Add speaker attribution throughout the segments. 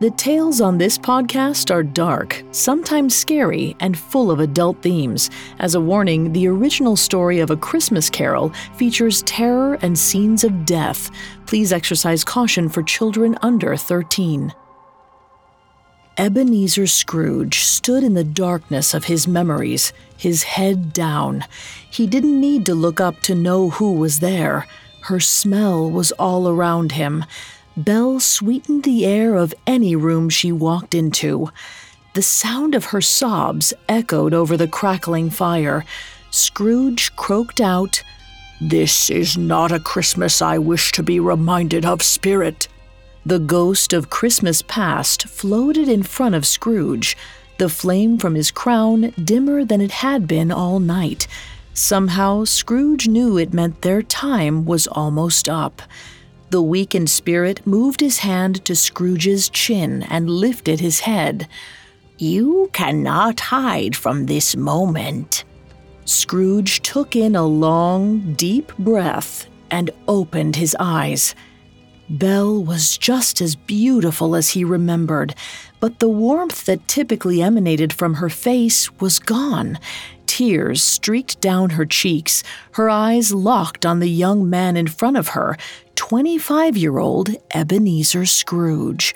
Speaker 1: The tales on this podcast are dark, sometimes scary, and full of adult themes. As a warning, the original story of A Christmas Carol features terror and scenes of death. Please exercise caution for children under 13. Ebenezer Scrooge stood in the darkness of his memories, his head down. He didn't need to look up to know who was there. Her smell was all around him. Belle sweetened the air of any room she walked into. The sound of her sobs echoed over the crackling fire. Scrooge croaked out, This is not a Christmas I wish to be reminded of, Spirit. The ghost of Christmas past floated in front of Scrooge, the flame from his crown dimmer than it had been all night. Somehow, Scrooge knew it meant their time was almost up. The weakened spirit moved his hand to Scrooge's chin and lifted his head. You cannot hide from this moment. Scrooge took in a long, deep breath and opened his eyes. Belle was just as beautiful as he remembered, but the warmth that typically emanated from her face was gone. Tears streaked down her cheeks, her eyes locked on the young man in front of her, 25 year old Ebenezer Scrooge.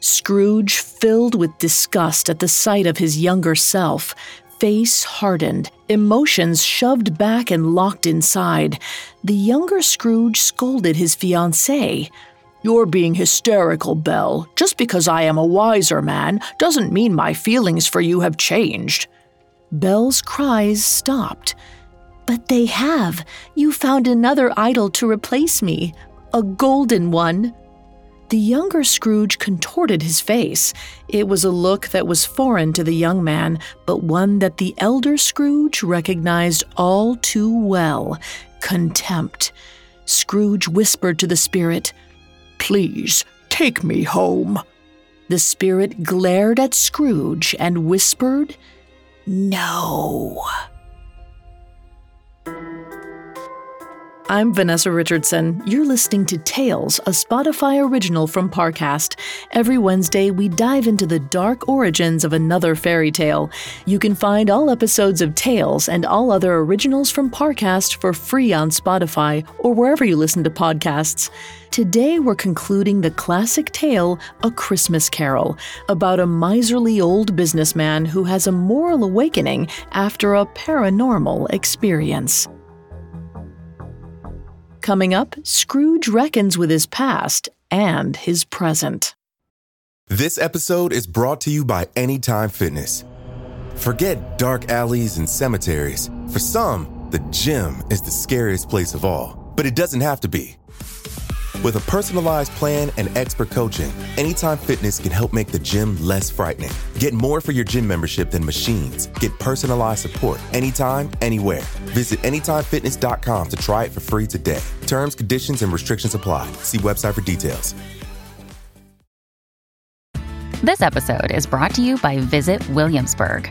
Speaker 1: Scrooge, filled with disgust at the sight of his younger self, face hardened, emotions shoved back and locked inside, the younger Scrooge scolded his fiancée. You're being hysterical, Belle. Just because I am a wiser man doesn't mean my feelings for you have changed. Belle's cries stopped. But they have. You found another idol to replace me a golden one. The younger Scrooge contorted his face. It was a look that was foreign to the young man, but one that the elder Scrooge recognized all too well contempt. Scrooge whispered to the spirit, Please, take me home. The spirit glared at Scrooge and whispered, No. I'm Vanessa Richardson. You're listening to Tales, a Spotify original from Parcast. Every Wednesday, we dive into the dark origins of another fairy tale. You can find all episodes of Tales and all other originals from Parcast for free on Spotify or wherever you listen to podcasts. Today, we're concluding the classic tale, A Christmas Carol, about a miserly old businessman who has a moral awakening after a paranormal experience. Coming up, Scrooge reckons with his past and his present.
Speaker 2: This episode is brought to you by Anytime Fitness. Forget dark alleys and cemeteries. For some, the gym is the scariest place of all, but it doesn't have to be. With a personalized plan and expert coaching, Anytime Fitness can help make the gym less frightening. Get more for your gym membership than machines. Get personalized support anytime, anywhere. Visit AnytimeFitness.com to try it for free today. Terms, conditions, and restrictions apply. See website for details.
Speaker 3: This episode is brought to you by Visit Williamsburg.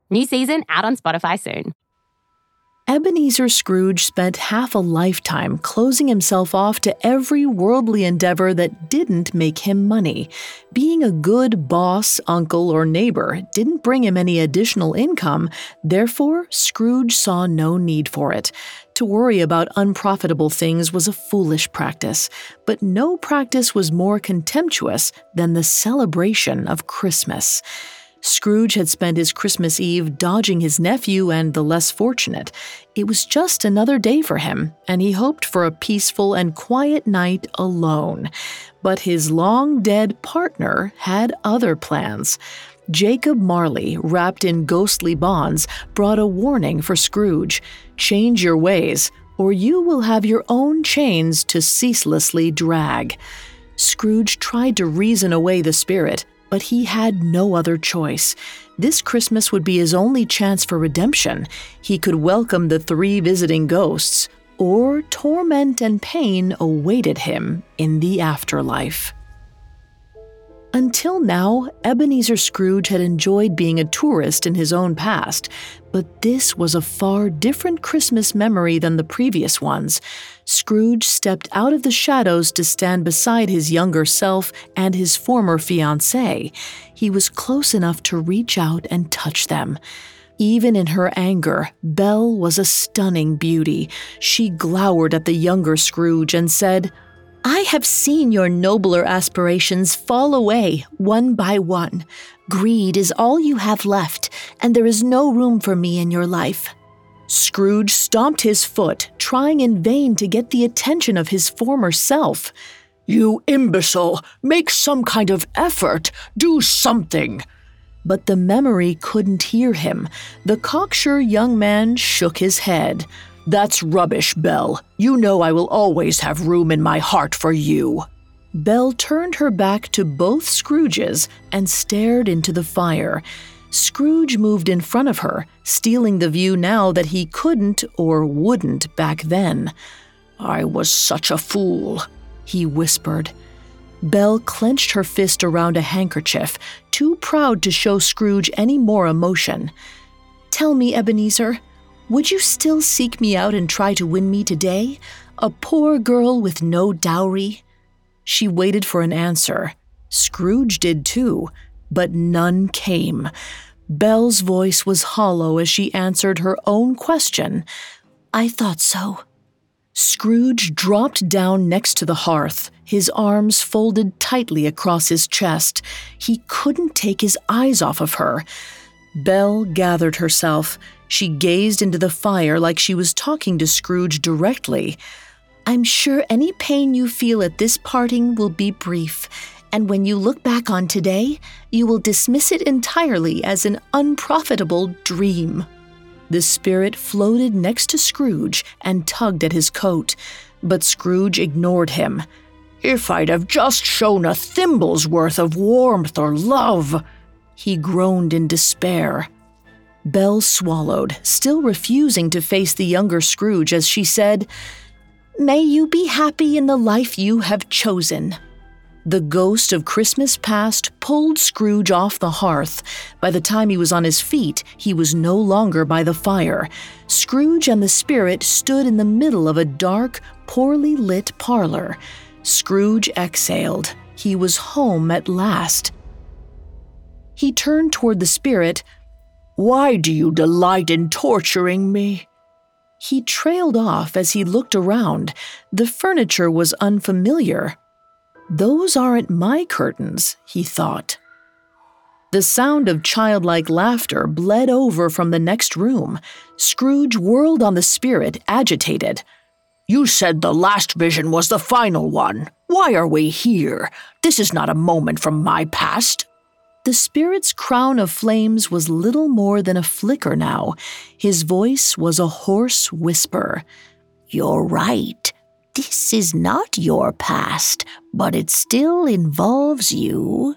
Speaker 4: New season out on Spotify soon.
Speaker 1: Ebenezer Scrooge spent half a lifetime closing himself off to every worldly endeavor that didn't make him money. Being a good boss, uncle, or neighbor didn't bring him any additional income, therefore, Scrooge saw no need for it. To worry about unprofitable things was a foolish practice, but no practice was more contemptuous than the celebration of Christmas. Scrooge had spent his Christmas Eve dodging his nephew and the less fortunate. It was just another day for him, and he hoped for a peaceful and quiet night alone. But his long dead partner had other plans. Jacob Marley, wrapped in ghostly bonds, brought a warning for Scrooge change your ways, or you will have your own chains to ceaselessly drag. Scrooge tried to reason away the spirit, but he had no other choice. This Christmas would be his only chance for redemption. He could welcome the three visiting ghosts, or torment and pain awaited him in the afterlife. Until now, Ebenezer Scrooge had enjoyed being a tourist in his own past, but this was a far different Christmas memory than the previous ones. Scrooge stepped out of the shadows to stand beside his younger self and his former fiancée. He was close enough to reach out and touch them. Even in her anger, Belle was a stunning beauty. She glowered at the younger Scrooge and said, I have seen your nobler aspirations fall away one by one. Greed is all you have left, and there is no room for me in your life. Scrooge stomped his foot, trying in vain to get the attention of his former self.
Speaker 5: You imbecile! Make some kind of effort! Do something!
Speaker 1: But the memory couldn't hear him. The cocksure young man shook his head.
Speaker 5: That's rubbish, Belle. You know I will always have room in my heart for you.
Speaker 1: Belle turned her back to both Scrooges and stared into the fire. Scrooge moved in front of her, stealing the view now that he couldn't or wouldn't back then.
Speaker 5: I was such a fool, he whispered.
Speaker 1: Belle clenched her fist around a handkerchief, too proud to show Scrooge any more emotion. Tell me, Ebenezer, would you still seek me out and try to win me today? A poor girl with no dowry? She waited for an answer. Scrooge did too, but none came. Belle's voice was hollow as she answered her own question. I thought so. Scrooge dropped down next to the hearth, his arms folded tightly across his chest. He couldn't take his eyes off of her. Belle gathered herself. She gazed into the fire like she was talking to Scrooge directly. I'm sure any pain you feel at this parting will be brief, and when you look back on today, you will dismiss it entirely as an unprofitable dream. The spirit floated next to Scrooge and tugged at his coat, but Scrooge ignored him.
Speaker 5: If I'd have just shown a thimble's worth of warmth or love,
Speaker 1: he groaned in despair. Belle swallowed, still refusing to face the younger Scrooge as she said, May you be happy in the life you have chosen. The ghost of Christmas past pulled Scrooge off the hearth. By the time he was on his feet, he was no longer by the fire. Scrooge and the spirit stood in the middle of a dark, poorly lit parlor. Scrooge exhaled. He was home at last. He turned toward the spirit,
Speaker 5: why do you delight in torturing me?
Speaker 1: He trailed off as he looked around. The furniture was unfamiliar. Those aren't my curtains, he thought. The sound of childlike laughter bled over from the next room. Scrooge whirled on the spirit, agitated.
Speaker 5: You said the last vision was the final one. Why are we here? This is not a moment from my past.
Speaker 1: The spirit's crown of flames was little more than a flicker now. His voice was a hoarse whisper.
Speaker 6: You're right. This is not your past, but it still involves you.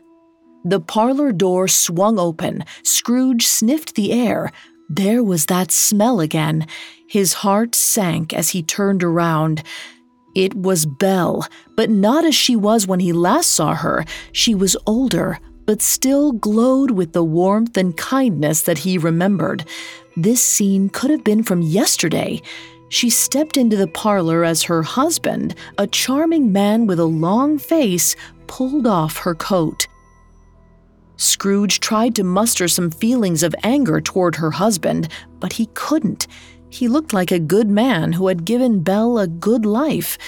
Speaker 1: The parlor door swung open. Scrooge sniffed the air. There was that smell again. His heart sank as he turned around. It was Belle, but not as she was when he last saw her. She was older, but still glowed with the warmth and kindness that he remembered. This scene could have been from yesterday. She stepped into the parlor as her husband, a charming man with a long face, pulled off her coat. Scrooge tried to muster some feelings of anger toward her husband, but he couldn't. He looked like a good man who had given Belle a good life.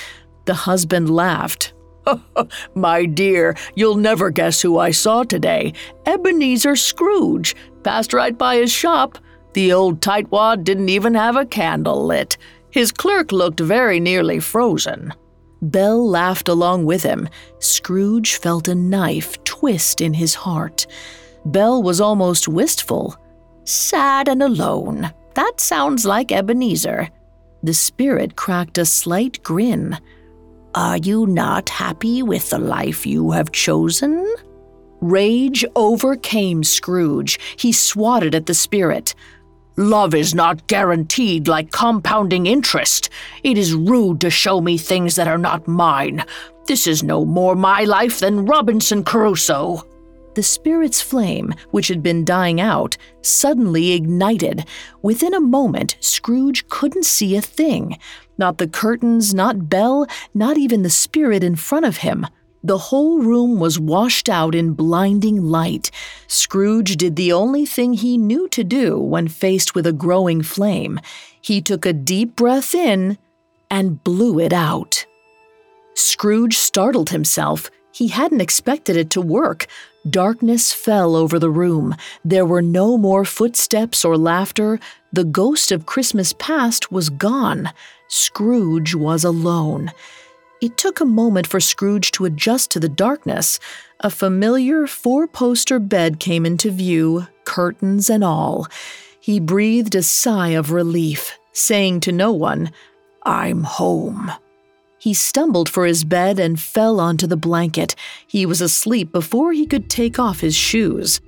Speaker 1: The husband laughed.
Speaker 5: My dear, you'll never guess who I saw today. Ebenezer Scrooge. Passed right by his shop. The old tightwad didn't even have a candle lit. His clerk looked very nearly frozen.
Speaker 1: Belle laughed along with him. Scrooge felt a knife twist in his heart. Belle was almost wistful.
Speaker 6: Sad and alone. That sounds like Ebenezer.
Speaker 1: The spirit cracked a slight grin.
Speaker 6: Are you not happy with the life you have chosen?
Speaker 1: Rage overcame Scrooge. He swatted at the spirit.
Speaker 5: Love is not guaranteed like compounding interest. It is rude to show me things that are not mine. This is no more my life than Robinson Crusoe.
Speaker 1: The spirit's flame, which had been dying out, suddenly ignited. Within a moment, Scrooge couldn't see a thing. Not the curtains, not Belle, not even the spirit in front of him. The whole room was washed out in blinding light. Scrooge did the only thing he knew to do when faced with a growing flame. He took a deep breath in and blew it out. Scrooge startled himself. He hadn't expected it to work. Darkness fell over the room. There were no more footsteps or laughter. The ghost of Christmas past was gone. Scrooge was alone. It took a moment for Scrooge to adjust to the darkness. A familiar four poster bed came into view, curtains and all. He breathed a sigh of relief, saying to no one, I'm home. He stumbled for his bed and fell onto the blanket. He was asleep before he could take off his shoes.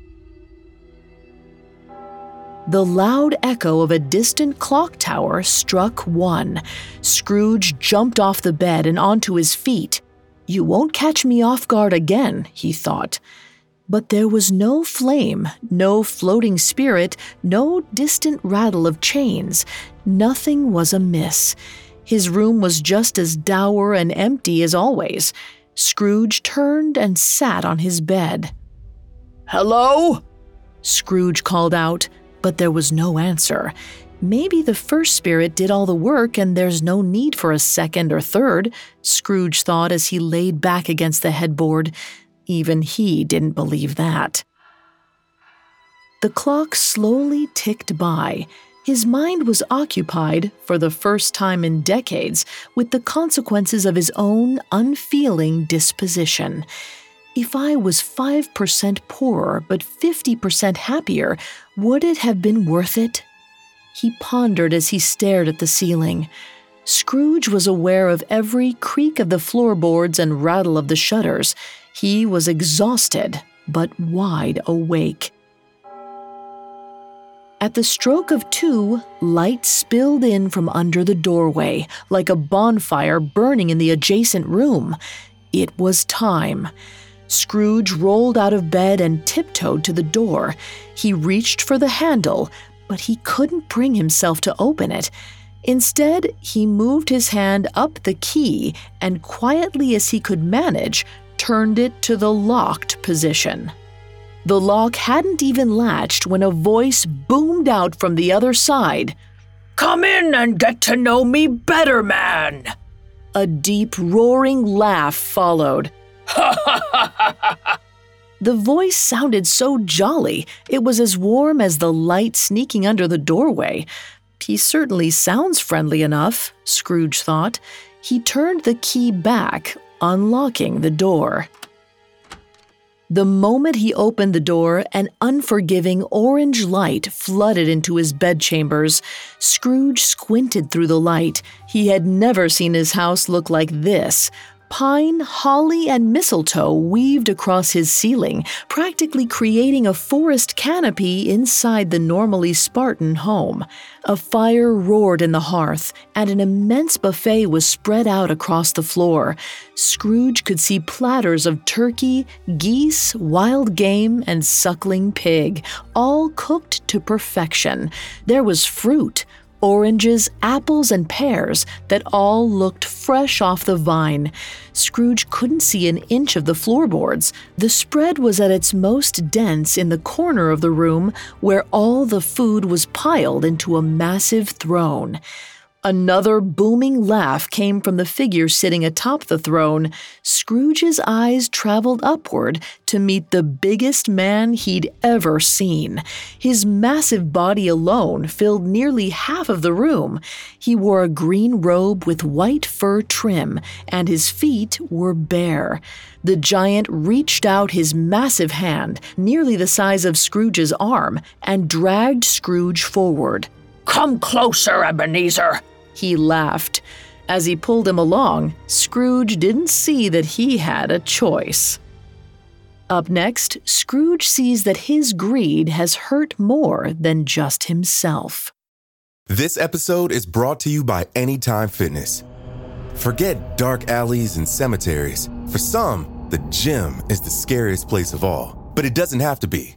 Speaker 1: The loud echo of a distant clock tower struck one. Scrooge jumped off the bed and onto his feet. You won't catch me off guard again, he thought. But there was no flame, no floating spirit, no distant rattle of chains. Nothing was amiss. His room was just as dour and empty as always. Scrooge turned and sat on his bed.
Speaker 5: Hello?
Speaker 1: Scrooge called out but there was no answer. Maybe the first spirit did all the work and there's no need for a second or third, Scrooge thought as he laid back against the headboard. Even he didn't believe that. The clock slowly ticked by. His mind was occupied, for the first time in decades, with the consequences of his own unfeeling disposition. If I was 5% poorer but 50% happier, would it have been worth it? He pondered as he stared at the ceiling. Scrooge was aware of every creak of the floorboards and rattle of the shutters. He was exhausted, but wide awake. At the stroke of two, light spilled in from under the doorway, like a bonfire burning in the adjacent room. It was time. Scrooge rolled out of bed and tiptoed to the door. He reached for the handle, but he couldn't bring himself to open it. Instead, he moved his hand up the key and, quietly as he could manage, turned it to the locked position. The lock hadn't even latched when a voice boomed out from the other side
Speaker 5: Come in and get to know me better, man!
Speaker 1: A deep, roaring laugh followed. the voice sounded so jolly, it was as warm as the light sneaking under the doorway. He certainly sounds friendly enough, Scrooge thought. He turned the key back, unlocking the door. The moment he opened the door, an unforgiving orange light flooded into his bedchambers. Scrooge squinted through the light. He had never seen his house look like this Pine, holly, and mistletoe weaved across his ceiling, practically creating a forest canopy inside the normally Spartan home. A fire roared in the hearth, and an immense buffet was spread out across the floor. Scrooge could see platters of turkey, geese, wild game, and suckling pig, all cooked to perfection. There was fruit, oranges, apples, and pears that all looked fresh off the vine. Scrooge couldn't see an inch of the floorboards. The spread was at its most dense in the corner of the room where all the food was piled into a massive throne. Another booming laugh came from the figure sitting atop the throne. Scrooge's eyes traveled upward to meet the biggest man he'd ever seen. His massive body alone filled nearly half of the room. He wore a green robe with white fur trim, and his feet were bare. The giant reached out his massive hand, nearly the size of Scrooge's arm, and dragged Scrooge forward.
Speaker 5: Come closer, Ebenezer, he laughed.
Speaker 1: As he pulled him along, Scrooge didn't see that he had a choice. Up next, Scrooge sees that his greed has hurt more than just himself.
Speaker 2: This episode is brought to you by Anytime Fitness. Forget dark alleys and cemeteries. For some, the gym is the scariest place of all, but it doesn't have to be.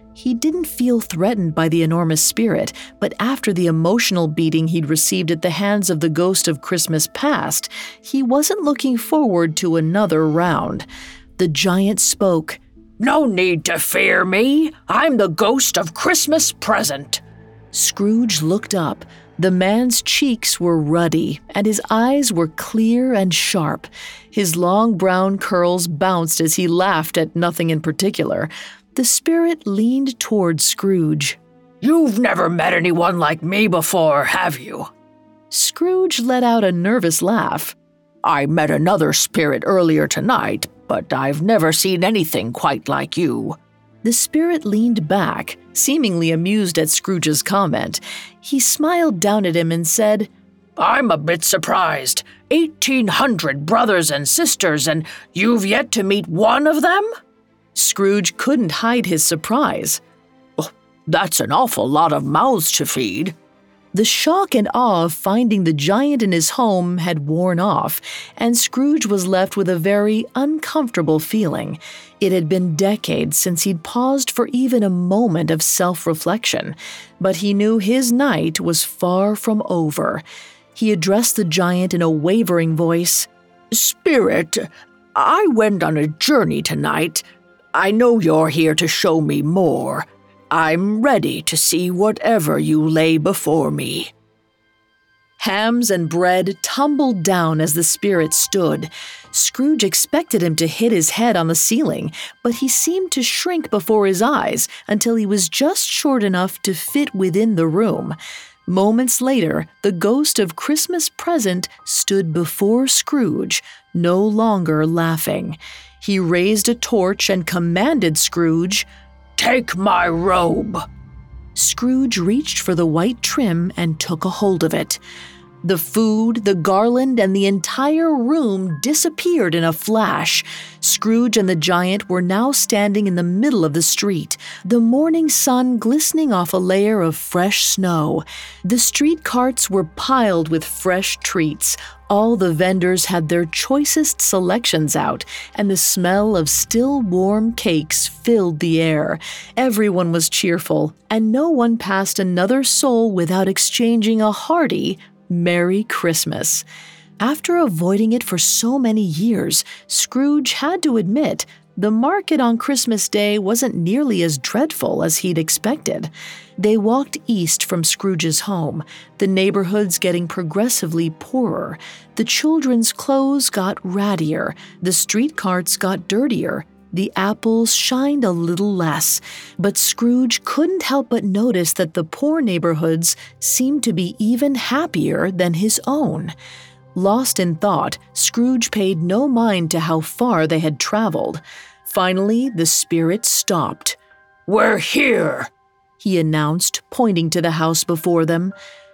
Speaker 1: He didn't feel threatened by the enormous spirit, but after the emotional beating he'd received at the hands of the ghost of Christmas past, he wasn't looking forward to another round. The giant spoke.
Speaker 5: No need to fear me. I'm the ghost of Christmas present.
Speaker 1: Scrooge looked up. The man's cheeks were ruddy, and his eyes were clear and sharp. His long brown curls bounced as he laughed at nothing in particular. The spirit leaned toward Scrooge.
Speaker 5: You've never met anyone like me before, have you?
Speaker 1: Scrooge let out a nervous laugh.
Speaker 5: I met another spirit earlier tonight, but I've never seen anything quite like you.
Speaker 1: The spirit leaned back, seemingly amused at Scrooge's comment. He smiled down at him and said,
Speaker 5: I'm a bit surprised. 1,800 brothers and sisters, and you've yet to meet one of them?
Speaker 1: Scrooge couldn't hide his surprise.
Speaker 5: Oh, that's an awful lot of mouths to feed.
Speaker 1: The shock and awe of finding the giant in his home had worn off, and Scrooge was left with a very uncomfortable feeling. It had been decades since he'd paused for even a moment of self reflection, but he knew his night was far from over. He addressed the giant in a wavering voice
Speaker 5: Spirit, I went on a journey tonight I know you're here to show me more. I'm ready to see whatever you lay before me.
Speaker 1: Hams and bread tumbled down as the spirit stood. Scrooge expected him to hit his head on the ceiling, but he seemed to shrink before his eyes until he was just short enough to fit within the room. Moments later, the ghost of Christmas present stood before Scrooge, no longer laughing. He raised a torch and commanded Scrooge,
Speaker 5: Take my robe.
Speaker 1: Scrooge reached for the white trim and took a hold of it. The food, the garland, and the entire room disappeared in a flash. Scrooge and the giant were now standing in the middle of the street, the morning sun glistening off a layer of fresh snow. The street carts were piled with fresh treats. All the vendors had their choicest selections out, and the smell of still warm cakes filled the air. Everyone was cheerful, and no one passed another soul without exchanging a hearty, Merry Christmas. After avoiding it for so many years, Scrooge had to admit the market on Christmas Day wasn't nearly as dreadful as he'd expected. They walked east from Scrooge's home, the neighborhoods getting progressively poorer. The children's clothes got rattier, the street carts got dirtier, the apples shined a little less, but Scrooge couldn't help but notice that the poor neighborhoods seemed to be even happier than his own. Lost in thought, Scrooge paid no mind to how far they had traveled. Finally, the spirit stopped.
Speaker 5: We're here,
Speaker 1: he announced, pointing to the house before them.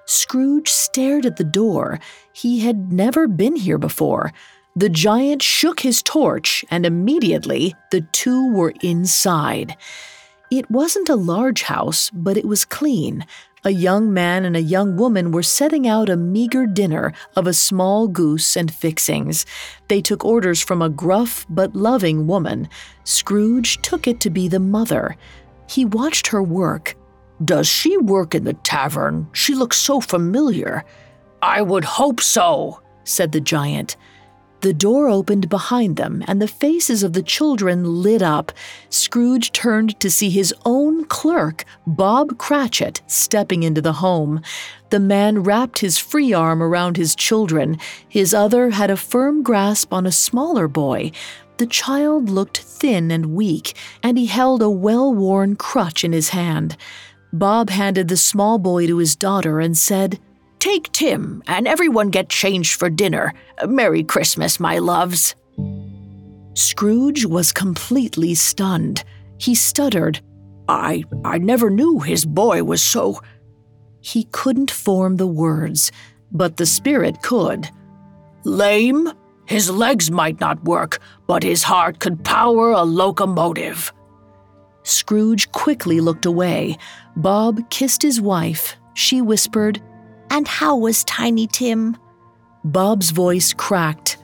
Speaker 1: Scrooge stared at the door. He had never been here before. The giant shook his torch, and immediately the two were inside. It wasn't a large house, but it was clean. A young man and a young woman were setting out a meager dinner of a small goose and fixings. They took orders from a gruff but loving woman. Scrooge took it to be the mother. He watched her work.
Speaker 5: Does she work in the tavern? She looks so familiar. I would hope so, said the giant.
Speaker 1: The door opened behind them, and the faces of the children lit up. Scrooge turned to see his own clerk, Bob Cratchit, stepping into the home. The man wrapped his free arm around his children. His other had a firm grasp on a smaller boy. The child looked thin and weak, and he held a well worn crutch in his hand. Bob handed the small boy to his daughter and said,
Speaker 5: Take Tim, and everyone get changed for dinner. Merry Christmas, my loves.
Speaker 1: Scrooge was completely stunned. He stuttered,
Speaker 5: I I never knew his boy was so
Speaker 1: He couldn't form the words, but the spirit could.
Speaker 5: Lame? His legs might not work, but his heart could power a locomotive.
Speaker 1: Scrooge quickly looked away. Bob kissed his wife. She whispered,
Speaker 6: and how was Tiny Tim?
Speaker 1: Bob's voice cracked.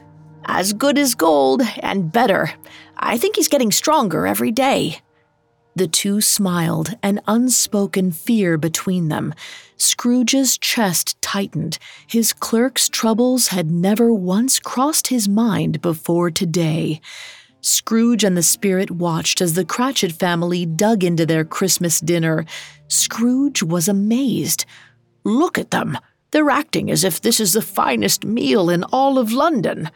Speaker 6: As good as gold, and better. I think he's getting stronger every day.
Speaker 1: The two smiled, an unspoken fear between them. Scrooge's chest tightened. His clerk's troubles had never once crossed his mind before today. Scrooge and the spirit watched as the Cratchit family dug into their Christmas dinner. Scrooge was amazed.
Speaker 5: Look at them. They're acting as if this is the finest meal in all of London.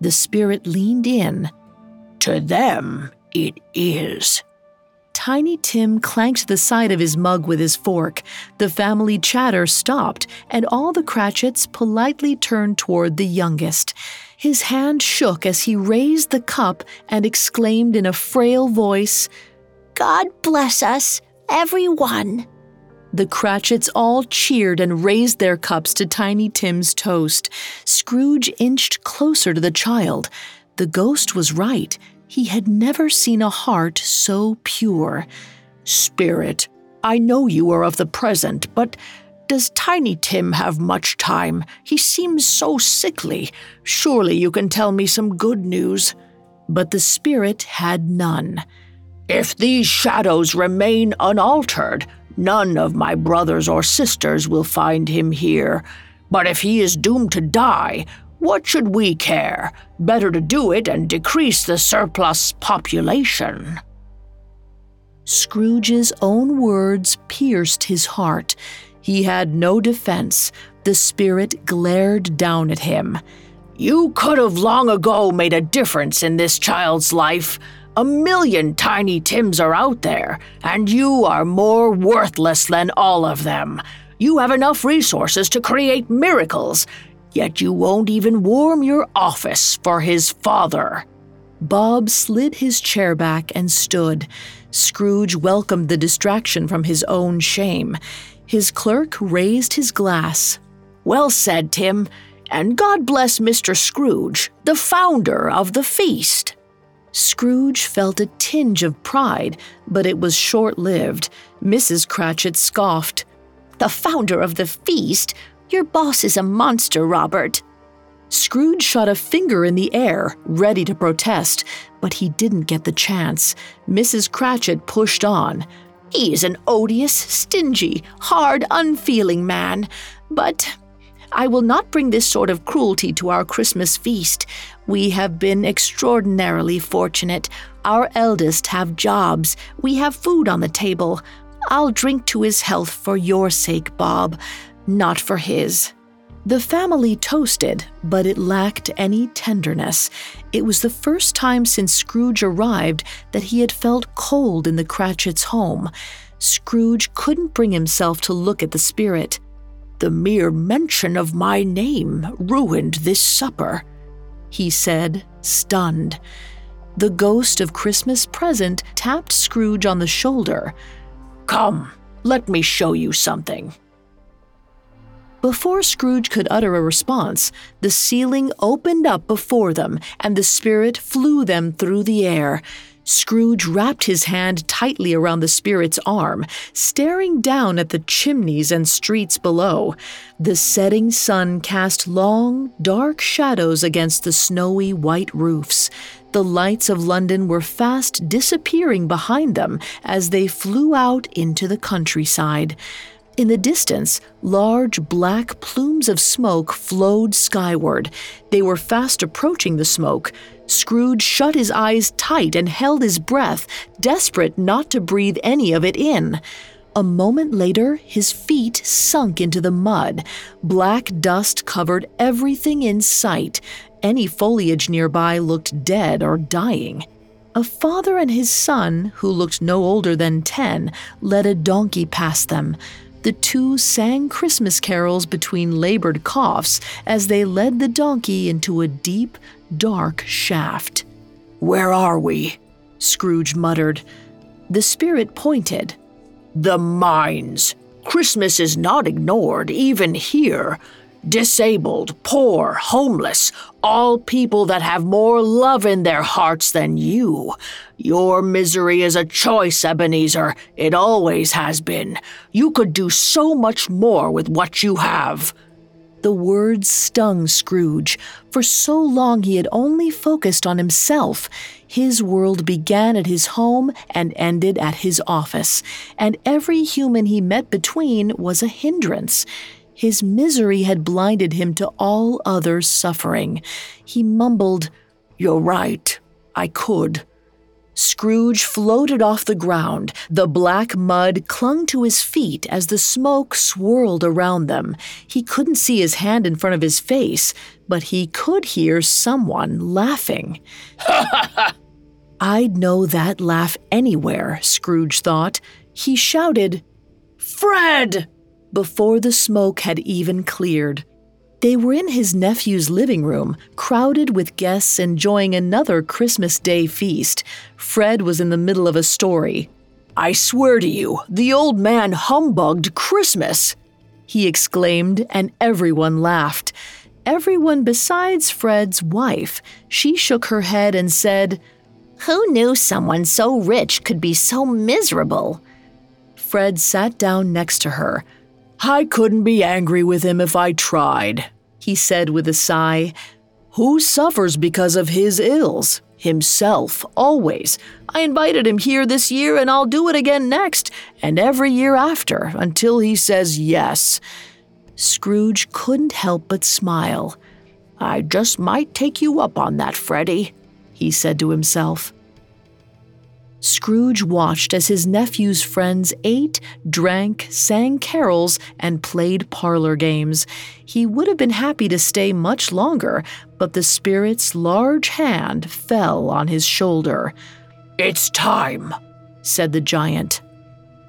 Speaker 1: The spirit leaned in.
Speaker 5: To them, it is.
Speaker 1: Tiny Tim clanked the side of his mug with his fork. The family chatter stopped, and all the Cratchits politely turned toward the youngest. His hand shook as he raised the cup and exclaimed in a frail voice,
Speaker 6: God bless us, everyone.
Speaker 1: The Cratchits all cheered and raised their cups to Tiny Tim's toast. Scrooge inched closer to the child. The ghost was right. He had never seen a heart so pure.
Speaker 5: Spirit, I know you are of the present, but does Tiny Tim have much time? He seems so sickly. Surely you can tell me some good news.
Speaker 1: But the spirit had none.
Speaker 5: If these shadows remain unaltered, None of my brothers or sisters will find him here. But if he is doomed to die, what should we care? Better to do it and decrease the surplus population.
Speaker 1: Scrooge's own words pierced his heart. He had no defense. The spirit glared down at him.
Speaker 5: You could have long ago made a difference in this child's life. A million Tiny Tims are out there, and you are more worthless than all of them. You have enough resources to create miracles, yet you won't even warm your office for his father.
Speaker 1: Bob slid his chair back and stood. Scrooge welcomed the distraction from his own shame. His clerk raised his glass.
Speaker 5: Well said, Tim, and God bless Mr. Scrooge, the founder of the feast.
Speaker 1: Scrooge felt a tinge of pride, but it was short lived. Mrs. Cratchit scoffed.
Speaker 6: The founder of the feast? Your boss is a monster, Robert.
Speaker 1: Scrooge shot a finger in the air, ready to protest, but he didn't get the chance. Mrs. Cratchit pushed on.
Speaker 6: He is an odious, stingy, hard, unfeeling man. But I will not bring this sort of cruelty to our Christmas feast. We have been extraordinarily fortunate. Our eldest have jobs. We have food on the table. I'll drink to his health for your sake, Bob, not for his.
Speaker 1: The family toasted, but it lacked any tenderness. It was the first time since Scrooge arrived that he had felt cold in the Cratchits' home. Scrooge couldn't bring himself to look at the spirit.
Speaker 5: The mere mention of my name ruined this supper,
Speaker 1: he said, stunned. The ghost of Christmas present tapped Scrooge on the shoulder.
Speaker 5: Come, let me show you something.
Speaker 1: Before Scrooge could utter a response, the ceiling opened up before them and the spirit flew them through the air. Scrooge wrapped his hand tightly around the spirit's arm, staring down at the chimneys and streets below. The setting sun cast long, dark shadows against the snowy white roofs. The lights of London were fast disappearing behind them as they flew out into the countryside. In the distance, large black plumes of smoke flowed skyward. They were fast approaching the smoke. Scrooge shut his eyes tight and held his breath, desperate not to breathe any of it in. A moment later, his feet sunk into the mud. Black dust covered everything in sight. Any foliage nearby looked dead or dying. A father and his son, who looked no older than ten, led a donkey past them. The two sang Christmas carols between labored coughs as they led the donkey into a deep, dark shaft.
Speaker 5: Where are we?
Speaker 1: Scrooge muttered. The spirit pointed.
Speaker 5: The mines. Christmas is not ignored, even here. Disabled, poor, homeless, all people that have more love in their hearts than you. Your misery is a choice, Ebenezer. It always has been. You could do so much more with what you have.
Speaker 1: The words stung Scrooge. For so long he had only focused on himself. His world began at his home and ended at his office, and every human he met between was a hindrance. His misery had blinded him to all other suffering. He mumbled,
Speaker 5: You're right. I could.
Speaker 1: Scrooge floated off the ground. The black mud clung to his feet as the smoke swirled around them. He couldn't see his hand in front of his face, but he could hear someone laughing. I'd know that laugh anywhere, Scrooge thought. He shouted, Fred! Before the smoke had even cleared. They were in his nephew's living room, crowded with guests enjoying another Christmas Day feast. Fred was in the middle of a story.
Speaker 5: I swear to you, the old man humbugged Christmas!
Speaker 1: He exclaimed, and everyone laughed. Everyone besides Fred's wife. She shook her head and said,
Speaker 6: Who knew someone so rich could be so miserable?
Speaker 1: Fred sat down next to her.
Speaker 5: I couldn't be angry with him if I tried
Speaker 1: he said with a sigh.
Speaker 5: Who suffers because of his ills? Himself, always. I invited him here this year, and I'll do it again next, and every year after, until he says yes.
Speaker 1: Scrooge couldn't help but smile.
Speaker 5: I just might take you up on that, Freddie, he said to himself.
Speaker 1: Scrooge watched as his nephew's friends ate, drank, sang carols, and played parlor games. He would have been happy to stay much longer, but the spirit's large hand fell on his shoulder.
Speaker 5: It's time, said the giant.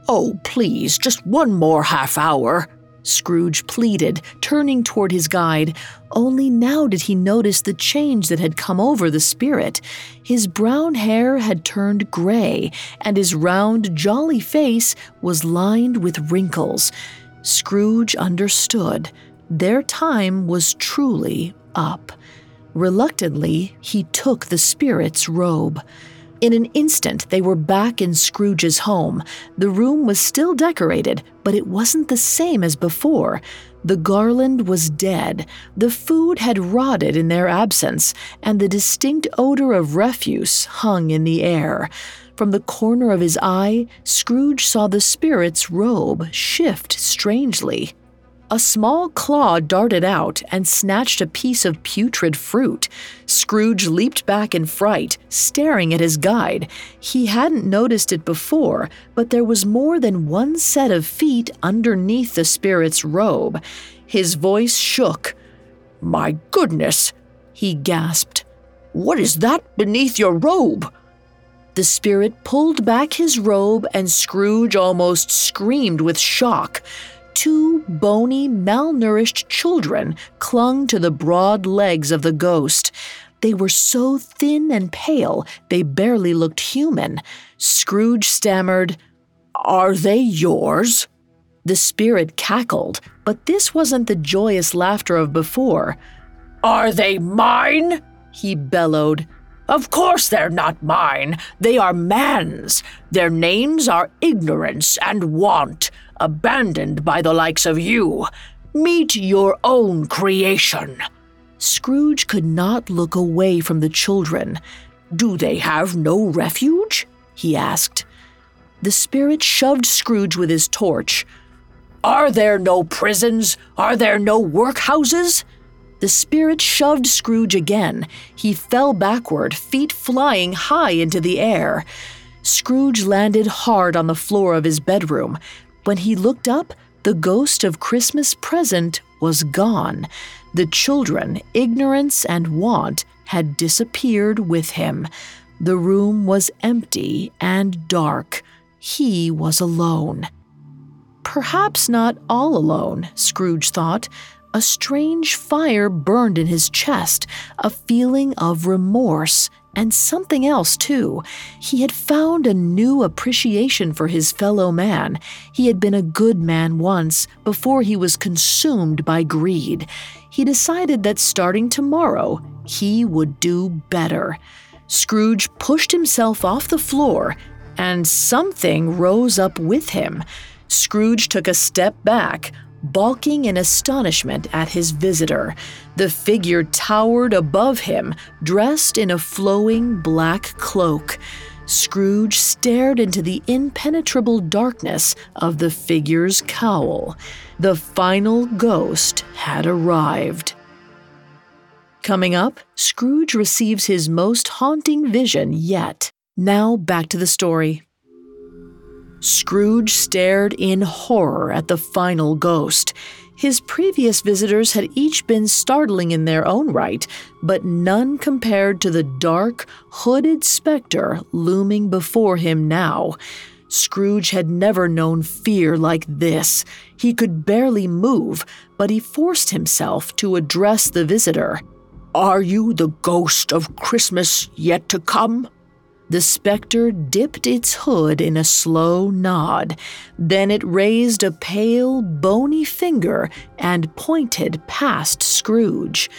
Speaker 5: Oh, please, just one more half hour,
Speaker 1: Scrooge pleaded, turning toward his guide. Only now did he notice the change that had come over the spirit. His brown hair had turned gray, and his round, jolly face was lined with wrinkles. Scrooge understood. Their time was truly up. Reluctantly, he took the spirit's robe. In an instant, they were back in Scrooge's home. The room was still decorated, but it wasn't the same as before. The garland was dead, the food had rotted in their absence, and the distinct odor of refuse hung in the air. From the corner of his eye, Scrooge saw the spirit's robe shift strangely. A small claw darted out and snatched a piece of putrid fruit. Scrooge leaped back in fright, staring at his guide. He hadn't noticed it before, but there was more than one set of feet underneath the spirit's robe. His voice shook.
Speaker 5: My goodness, he gasped. What is that beneath your robe?
Speaker 1: The spirit pulled back his robe, and Scrooge almost screamed with shock two bony, malnourished children clung to the broad legs of the ghost. They were so thin and pale, they barely looked human. Scrooge stammered,
Speaker 5: Are they yours?
Speaker 1: The spirit cackled, but this wasn't the joyous laughter of before.
Speaker 5: Are they mine?
Speaker 1: He bellowed.
Speaker 5: Of course they're not mine. They are man's. Their names are ignorance and want, abandoned by the likes of you. Meet your own creation.
Speaker 1: Scrooge could not look away from the children.
Speaker 5: Do they have no refuge? he asked.
Speaker 1: The spirit shoved Scrooge with his torch.
Speaker 5: Are there no prisons? Are there no workhouses?
Speaker 1: The spirit shoved Scrooge again. He fell backward, feet flying high into the air. Scrooge landed hard on the floor of his bedroom. When he looked up, the ghost of Christmas present was gone. The children, ignorance and want, had disappeared with him. The room was empty and dark. He was alone. Perhaps not all alone, Scrooge thought. A strange fire burned in his chest, a feeling of remorse, and something else, too. He had found a new appreciation for his fellow man. He had been a good man once, before he was consumed by greed. He decided that starting tomorrow, he would do better. Scrooge pushed himself off the floor, and something rose up with him. Scrooge took a step back, balking in astonishment at his visitor. The figure towered above him, dressed in a flowing black cloak. Scrooge stared into the impenetrable darkness of the figure's cowl. The final ghost had arrived. Coming up, Scrooge receives his most haunting vision yet. Now back to the story. Scrooge stared in horror at the final ghost. His previous visitors had each been startling in their own right, but none compared to the dark, hooded specter looming before him now. Scrooge had never known fear like this. He could barely move, but he forced himself to address the visitor. Are you the ghost of Christmas yet to come? The specter dipped its hood in a slow nod. Then it raised a pale, bony finger and pointed past Scrooge.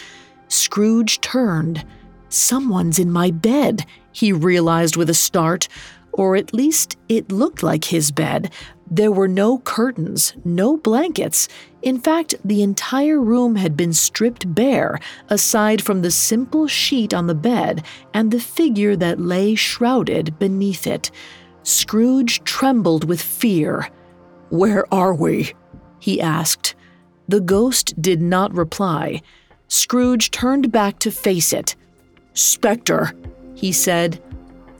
Speaker 1: Scrooge turned. Someone's in my bed, he realized with a start. Or at least it looked like his bed. There were no curtains, no blankets. In fact, the entire room had been stripped bare, aside from the simple sheet on the bed and the figure that lay shrouded beneath it. Scrooge trembled with fear. Where are we? he asked. The ghost did not reply. Scrooge turned back to face it. Spectre, he said,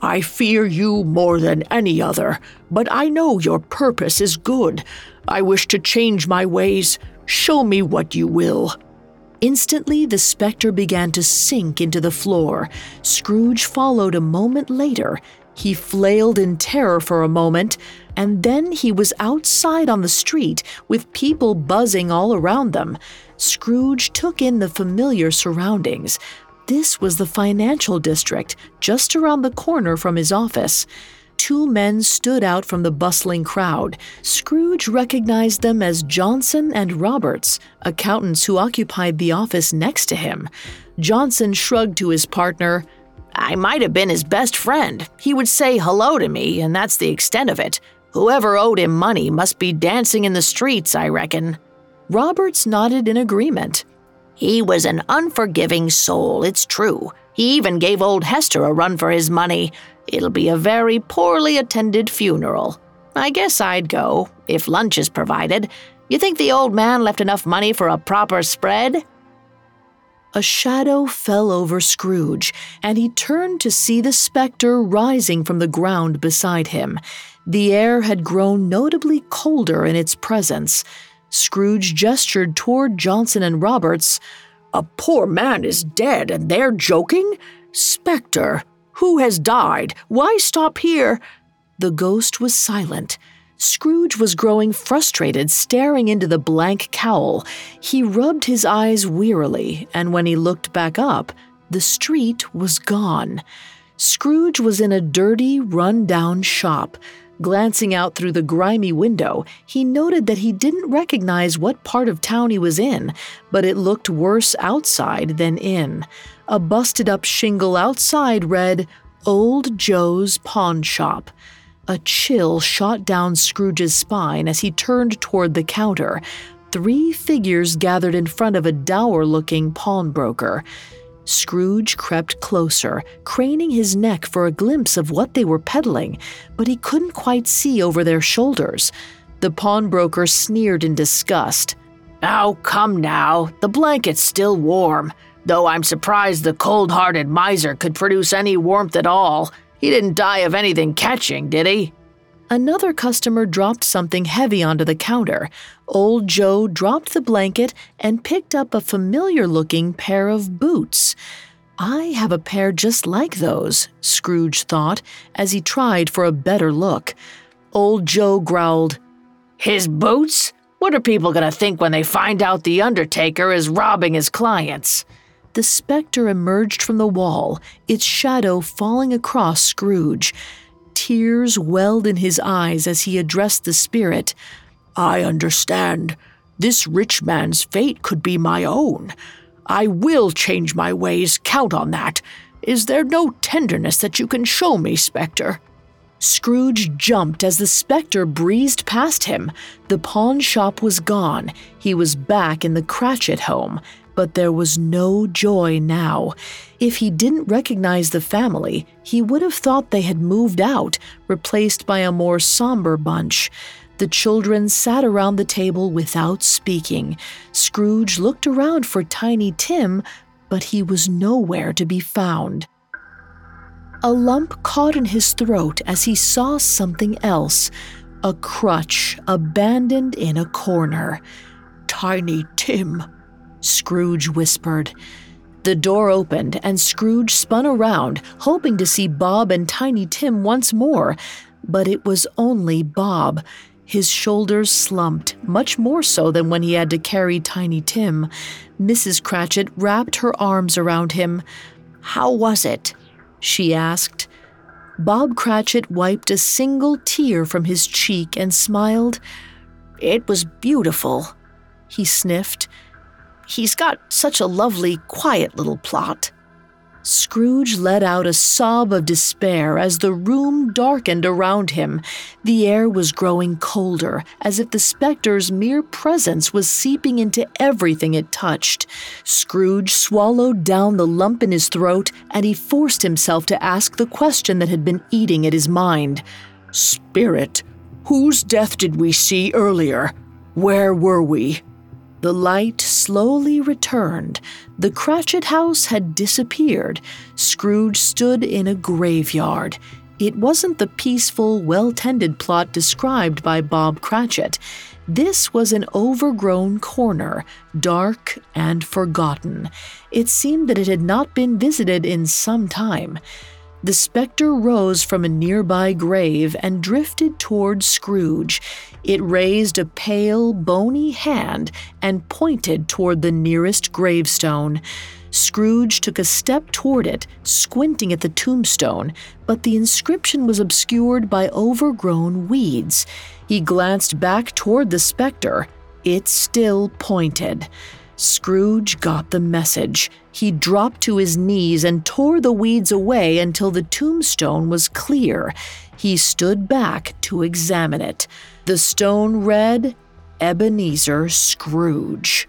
Speaker 1: I fear you more than any other, but I know your purpose is good. I wish to change my ways. Show me what you will. Instantly, the specter began to sink into the floor. Scrooge followed a moment later. He flailed in terror for a moment, and then he was outside on the street with people buzzing all around them. Scrooge took in the familiar surroundings. This was the financial district, just around the corner from his office. Two men stood out from the bustling crowd. Scrooge recognized them as Johnson and Roberts, accountants who occupied the office next to him. Johnson shrugged to his partner. I might have been his best friend. He would say hello to me, and that's the extent of it. Whoever owed him money must be dancing in the streets, I reckon. Roberts nodded in agreement. He was an unforgiving soul, it's true. He even gave old Hester a run for his money. It'll be a very poorly attended funeral. I guess I'd go, if lunch is provided. You think the old man left enough money for a proper spread? A shadow fell over Scrooge, and he turned to see the specter rising from the ground beside him. The air had grown notably colder in its presence. Scrooge gestured toward Johnson and Roberts. A poor man is dead, and they're joking? Spectre, who has died? Why stop here? The ghost was silent. Scrooge was growing frustrated, staring into the blank cowl. He rubbed his eyes wearily, and when he looked back up, the street was gone. Scrooge was in a dirty, run down shop. Glancing out through the grimy window, he noted that he didn't recognize what part of town he was in, but it looked worse outside than in. A busted up shingle outside read, Old Joe's Pawn Shop. A chill shot down Scrooge's spine as he turned toward the counter. Three figures gathered in front of a dour looking pawnbroker. Scrooge crept closer, craning his neck for a glimpse of what they were peddling, but he couldn't quite see over their shoulders. The pawnbroker sneered in disgust.
Speaker 5: Oh, come now, the blanket's still warm, though I'm surprised the cold hearted miser could produce any warmth at all. He didn't die of anything catching, did he?
Speaker 1: Another customer dropped something heavy onto the counter. Old Joe dropped the blanket and picked up a familiar looking pair of boots. I have a pair just like those, Scrooge thought as he tried for a better look. Old Joe growled,
Speaker 5: His boots? What are people going to think when they find out the Undertaker is robbing his clients?
Speaker 1: The specter emerged from the wall, its shadow falling across Scrooge. Tears welled in his eyes as he addressed the spirit.
Speaker 5: I understand. This rich man's fate could be my own. I will change my ways, count on that. Is there no tenderness that you can show me, Spectre?
Speaker 1: Scrooge jumped as the specter breezed past him. The pawn shop was gone. He was back in the Cratchit home, but there was no joy now. If he didn't recognize the family, he would have thought they had moved out, replaced by a more somber bunch. The children sat around the table without speaking. Scrooge looked around for Tiny Tim, but he was nowhere to be found. A lump caught in his throat as he saw something else a crutch abandoned in a corner. Tiny Tim, Scrooge whispered. The door opened, and Scrooge spun around, hoping to see Bob and Tiny Tim once more, but it was only Bob. His shoulders slumped, much more so than when he had to carry Tiny Tim. Mrs. Cratchit wrapped her arms around him. How was it? she asked. Bob Cratchit wiped a single tear from his cheek and smiled. It was beautiful, he sniffed. He's got such a lovely, quiet little plot. Scrooge let out a sob of despair as the room darkened around him. The air was growing colder, as if the specter's mere presence was seeping into everything it touched. Scrooge swallowed down the lump in his throat, and he forced himself to ask the question that had been eating at his mind Spirit, whose death did we see earlier? Where were we? The light slowly returned. The Cratchit house had disappeared. Scrooge stood in a graveyard. It wasn't the peaceful, well tended plot described by Bob Cratchit. This was an overgrown corner, dark and forgotten. It seemed that it had not been visited in some time. The specter rose from a nearby grave and drifted toward Scrooge. It raised a pale, bony hand and pointed toward the nearest gravestone. Scrooge took a step toward it, squinting at the tombstone, but the inscription was obscured by overgrown weeds. He glanced back toward the specter. It still pointed. Scrooge got the message. He dropped to his knees and tore the weeds away until the tombstone was clear. He stood back to examine it. The stone read Ebenezer Scrooge.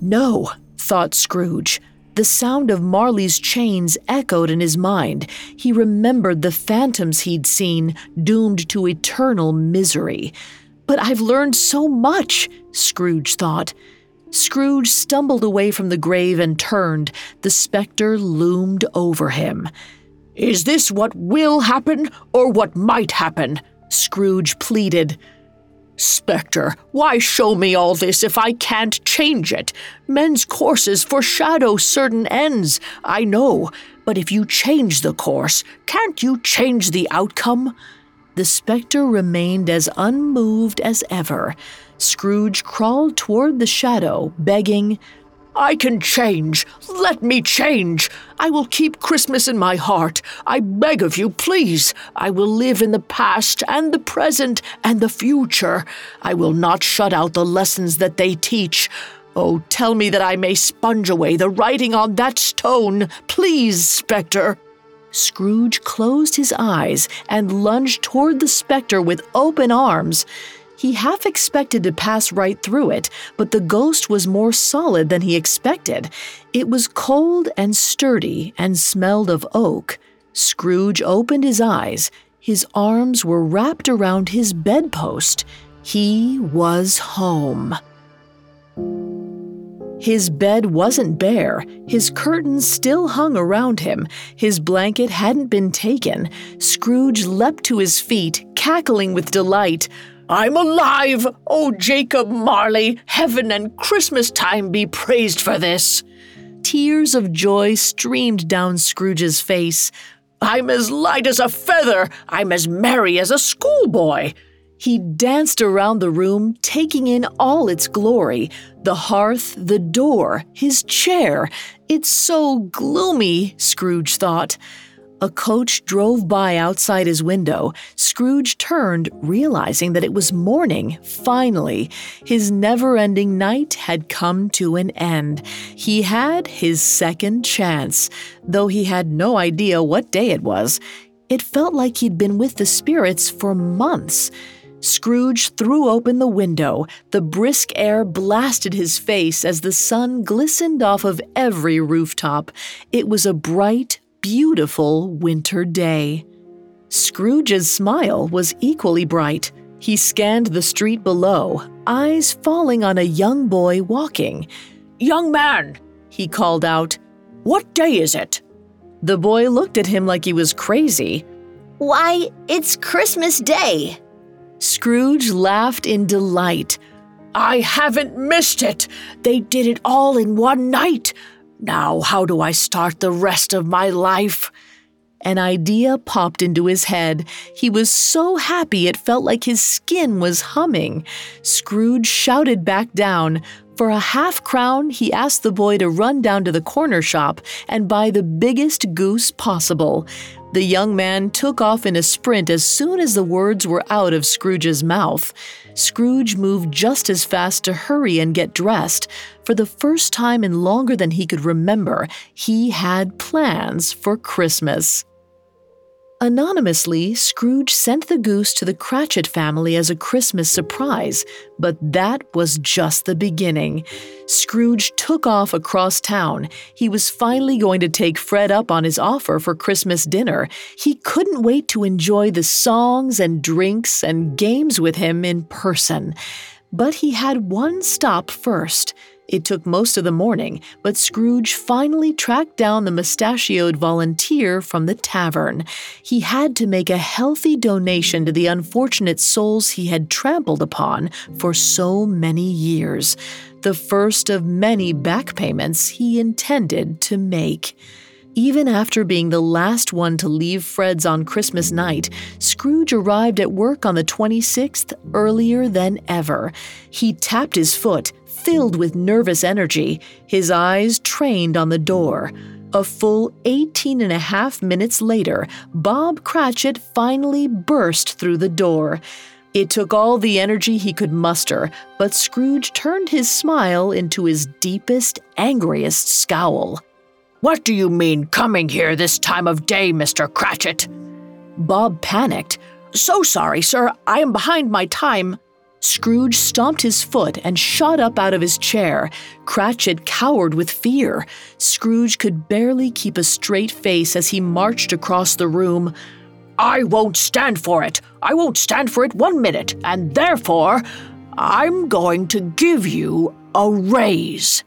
Speaker 1: No, thought Scrooge. The sound of Marley's chains echoed in his mind. He remembered the phantoms he'd seen, doomed to eternal misery. But I've learned so much, Scrooge thought. Scrooge stumbled away from the grave and turned. The specter loomed over him. Is this what will happen or what might happen? Scrooge pleaded. Spectre, why show me all this if I can't change it? Men's courses foreshadow certain ends, I know, but if you change the course, can't you change the outcome? The spectre remained as unmoved as ever. Scrooge crawled toward the shadow, begging, I can change. Let me change. I will keep Christmas in my heart. I beg of you, please. I will live in the past and the present and the future. I will not shut out the lessons that they teach. Oh, tell me that I may sponge away the writing on that stone, please, Spectre. Scrooge closed his eyes and lunged toward the spectre with open arms. He half expected to pass right through it, but the ghost was more solid than he expected. It was cold and sturdy and smelled of oak. Scrooge opened his eyes. His arms were wrapped around his bedpost. He was home. His bed wasn't bare. His curtains still hung around him. His blanket hadn't been taken. Scrooge leapt to his feet, cackling with delight. I'm alive! Oh, Jacob Marley, heaven and Christmas time be praised for this! Tears of joy streamed down Scrooge's face. I'm as light as a feather! I'm as merry as a schoolboy! He danced around the room, taking in all its glory the hearth, the door, his chair. It's so gloomy, Scrooge thought. A coach drove by outside his window. Scrooge turned, realizing that it was morning. Finally, his never ending night had come to an end. He had his second chance, though he had no idea what day it was. It felt like he'd been with the spirits for months. Scrooge threw open the window. The brisk air blasted his face as the sun glistened off of every rooftop. It was a bright, beautiful winter day. Scrooge's smile was equally bright. He scanned the street below, eyes falling on a young boy walking. Young man, he called out, what day is it? The boy looked at him like he was crazy.
Speaker 7: Why, it's Christmas Day.
Speaker 1: Scrooge laughed in delight. I haven't missed it. They did it all in one night. Now, how do I start the rest of my life? An idea popped into his head. He was so happy it felt like his skin was humming. Scrooge shouted back down. For a half crown, he asked the boy to run down to the corner shop and buy the biggest goose possible. The young man took off in a sprint as soon as the words were out of Scrooge's mouth. Scrooge moved just as fast to hurry and get dressed. For the first time in longer than he could remember, he had plans for Christmas. Anonymously, Scrooge sent the goose to the Cratchit family as a Christmas surprise, but that was just the beginning. Scrooge took off across town. He was finally going to take Fred up on his offer for Christmas dinner. He couldn't wait to enjoy the songs and drinks and games with him in person. But he had one stop first. It took most of the morning, but Scrooge finally tracked down the mustachioed volunteer from the tavern. He had to make a healthy donation to the unfortunate souls he had trampled upon for so many years, the first of many back payments he intended to make. Even after being the last one to leave Fred's on Christmas night, Scrooge arrived at work on the 26th earlier than ever. He tapped his foot, filled with nervous energy, his eyes trained on the door. A full 18 and a half minutes later, Bob Cratchit finally burst through the door. It took all the energy he could muster, but Scrooge turned his smile into his deepest, angriest scowl. What do you mean coming here this time of day, Mr. Cratchit? Bob panicked. So sorry, sir. I am behind my time. Scrooge stomped his foot and shot up out of his chair. Cratchit cowered with fear. Scrooge could barely keep a straight face as he marched across the room. I won't stand for it. I won't stand for it one minute, and therefore, I'm going to give you a raise.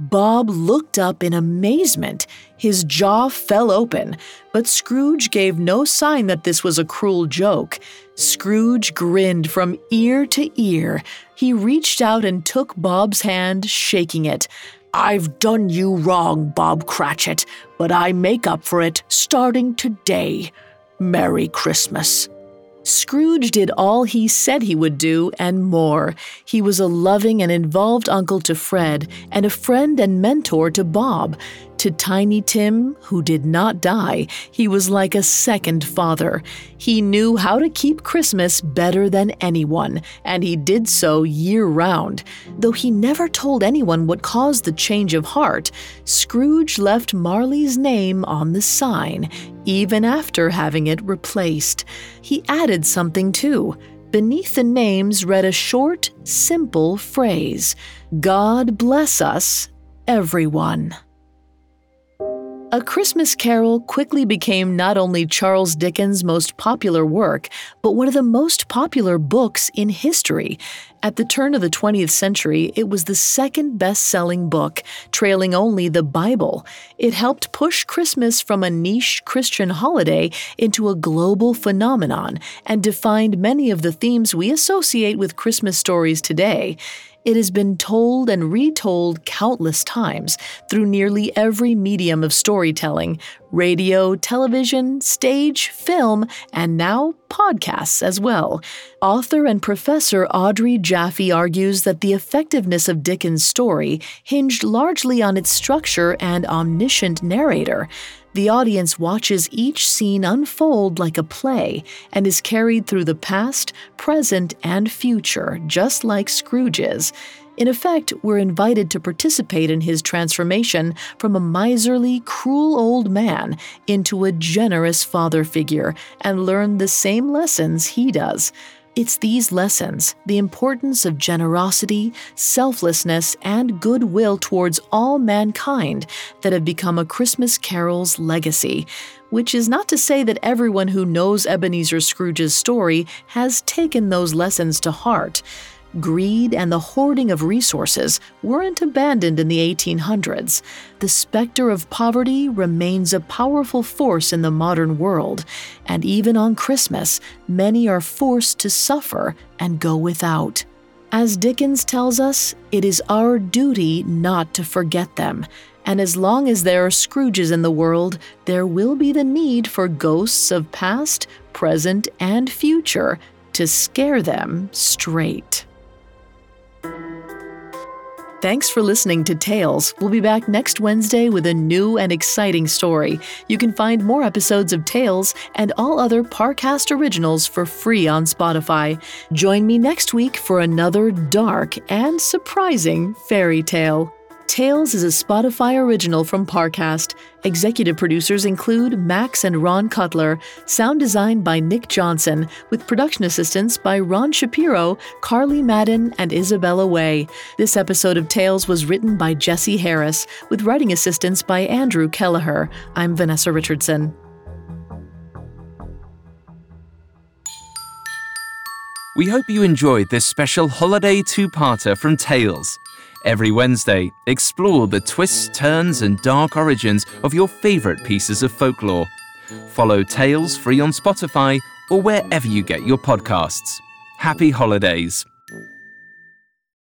Speaker 1: Bob looked up in amazement. His jaw fell open, but Scrooge gave no sign that this was a cruel joke. Scrooge grinned from ear to ear. He reached out and took Bob's hand, shaking it. I've done you wrong, Bob Cratchit, but I make up for it starting today. Merry Christmas. Scrooge did all he said he would do and more. He was a loving and involved uncle to Fred and a friend and mentor to Bob. To Tiny Tim, who did not die, he was like a second father. He knew how to keep Christmas better than anyone, and he did so year round. Though he never told anyone what caused the change of heart, Scrooge left Marley's name on the sign, even after having it replaced. He added something too. Beneath the names read a short, simple phrase God bless us, everyone. A Christmas Carol quickly became not only Charles Dickens' most popular work, but one of the most popular books in history. At the turn of the 20th century, it was the second best selling book, trailing only the Bible. It helped push Christmas from a niche Christian holiday into a global phenomenon and defined many of the themes we associate with Christmas stories today. It has been told and retold countless times through nearly every medium of storytelling radio, television, stage, film, and now podcasts as well. Author and professor Audrey Jaffe argues that the effectiveness of Dickens' story hinged largely on its structure and omniscient narrator. The audience watches each scene unfold like a play and is carried through the past, present, and future, just like Scrooge is. In effect, we're invited to participate in his transformation from a miserly, cruel old man into a generous father figure and learn the same lessons he does. It's these lessons, the importance of generosity, selflessness, and goodwill towards all mankind, that have become a Christmas Carol's legacy. Which is not to say that everyone who knows Ebenezer Scrooge's story has taken those lessons to heart greed, and the hoarding of resources weren't abandoned in the 1800s. The specter of poverty remains a powerful force in the modern world, and even on Christmas, many are forced to suffer and go without. As Dickens tells us, it is our duty not to forget them. And as long as there are Scrooges in the world, there will be the need for ghosts of past, present, and future to scare them straight. Thanks for listening to Tales. We'll be back next Wednesday with a new and exciting story. You can find more episodes of Tales and all other Parcast originals for free on Spotify. Join me next week for another dark and surprising fairy tale. Tales is a Spotify original from Parcast. Executive producers include Max and Ron Cutler, sound design by Nick Johnson, with production assistance by Ron Shapiro, Carly Madden, and Isabella Way. This episode of Tales was written by Jesse Harris, with writing assistance by Andrew Kelleher. I'm Vanessa Richardson.
Speaker 8: We hope you enjoyed this special holiday two parter from Tales. Every Wednesday, explore the twists, turns, and dark origins of your favourite pieces of folklore. Follow Tales free on Spotify or wherever you get your podcasts. Happy holidays!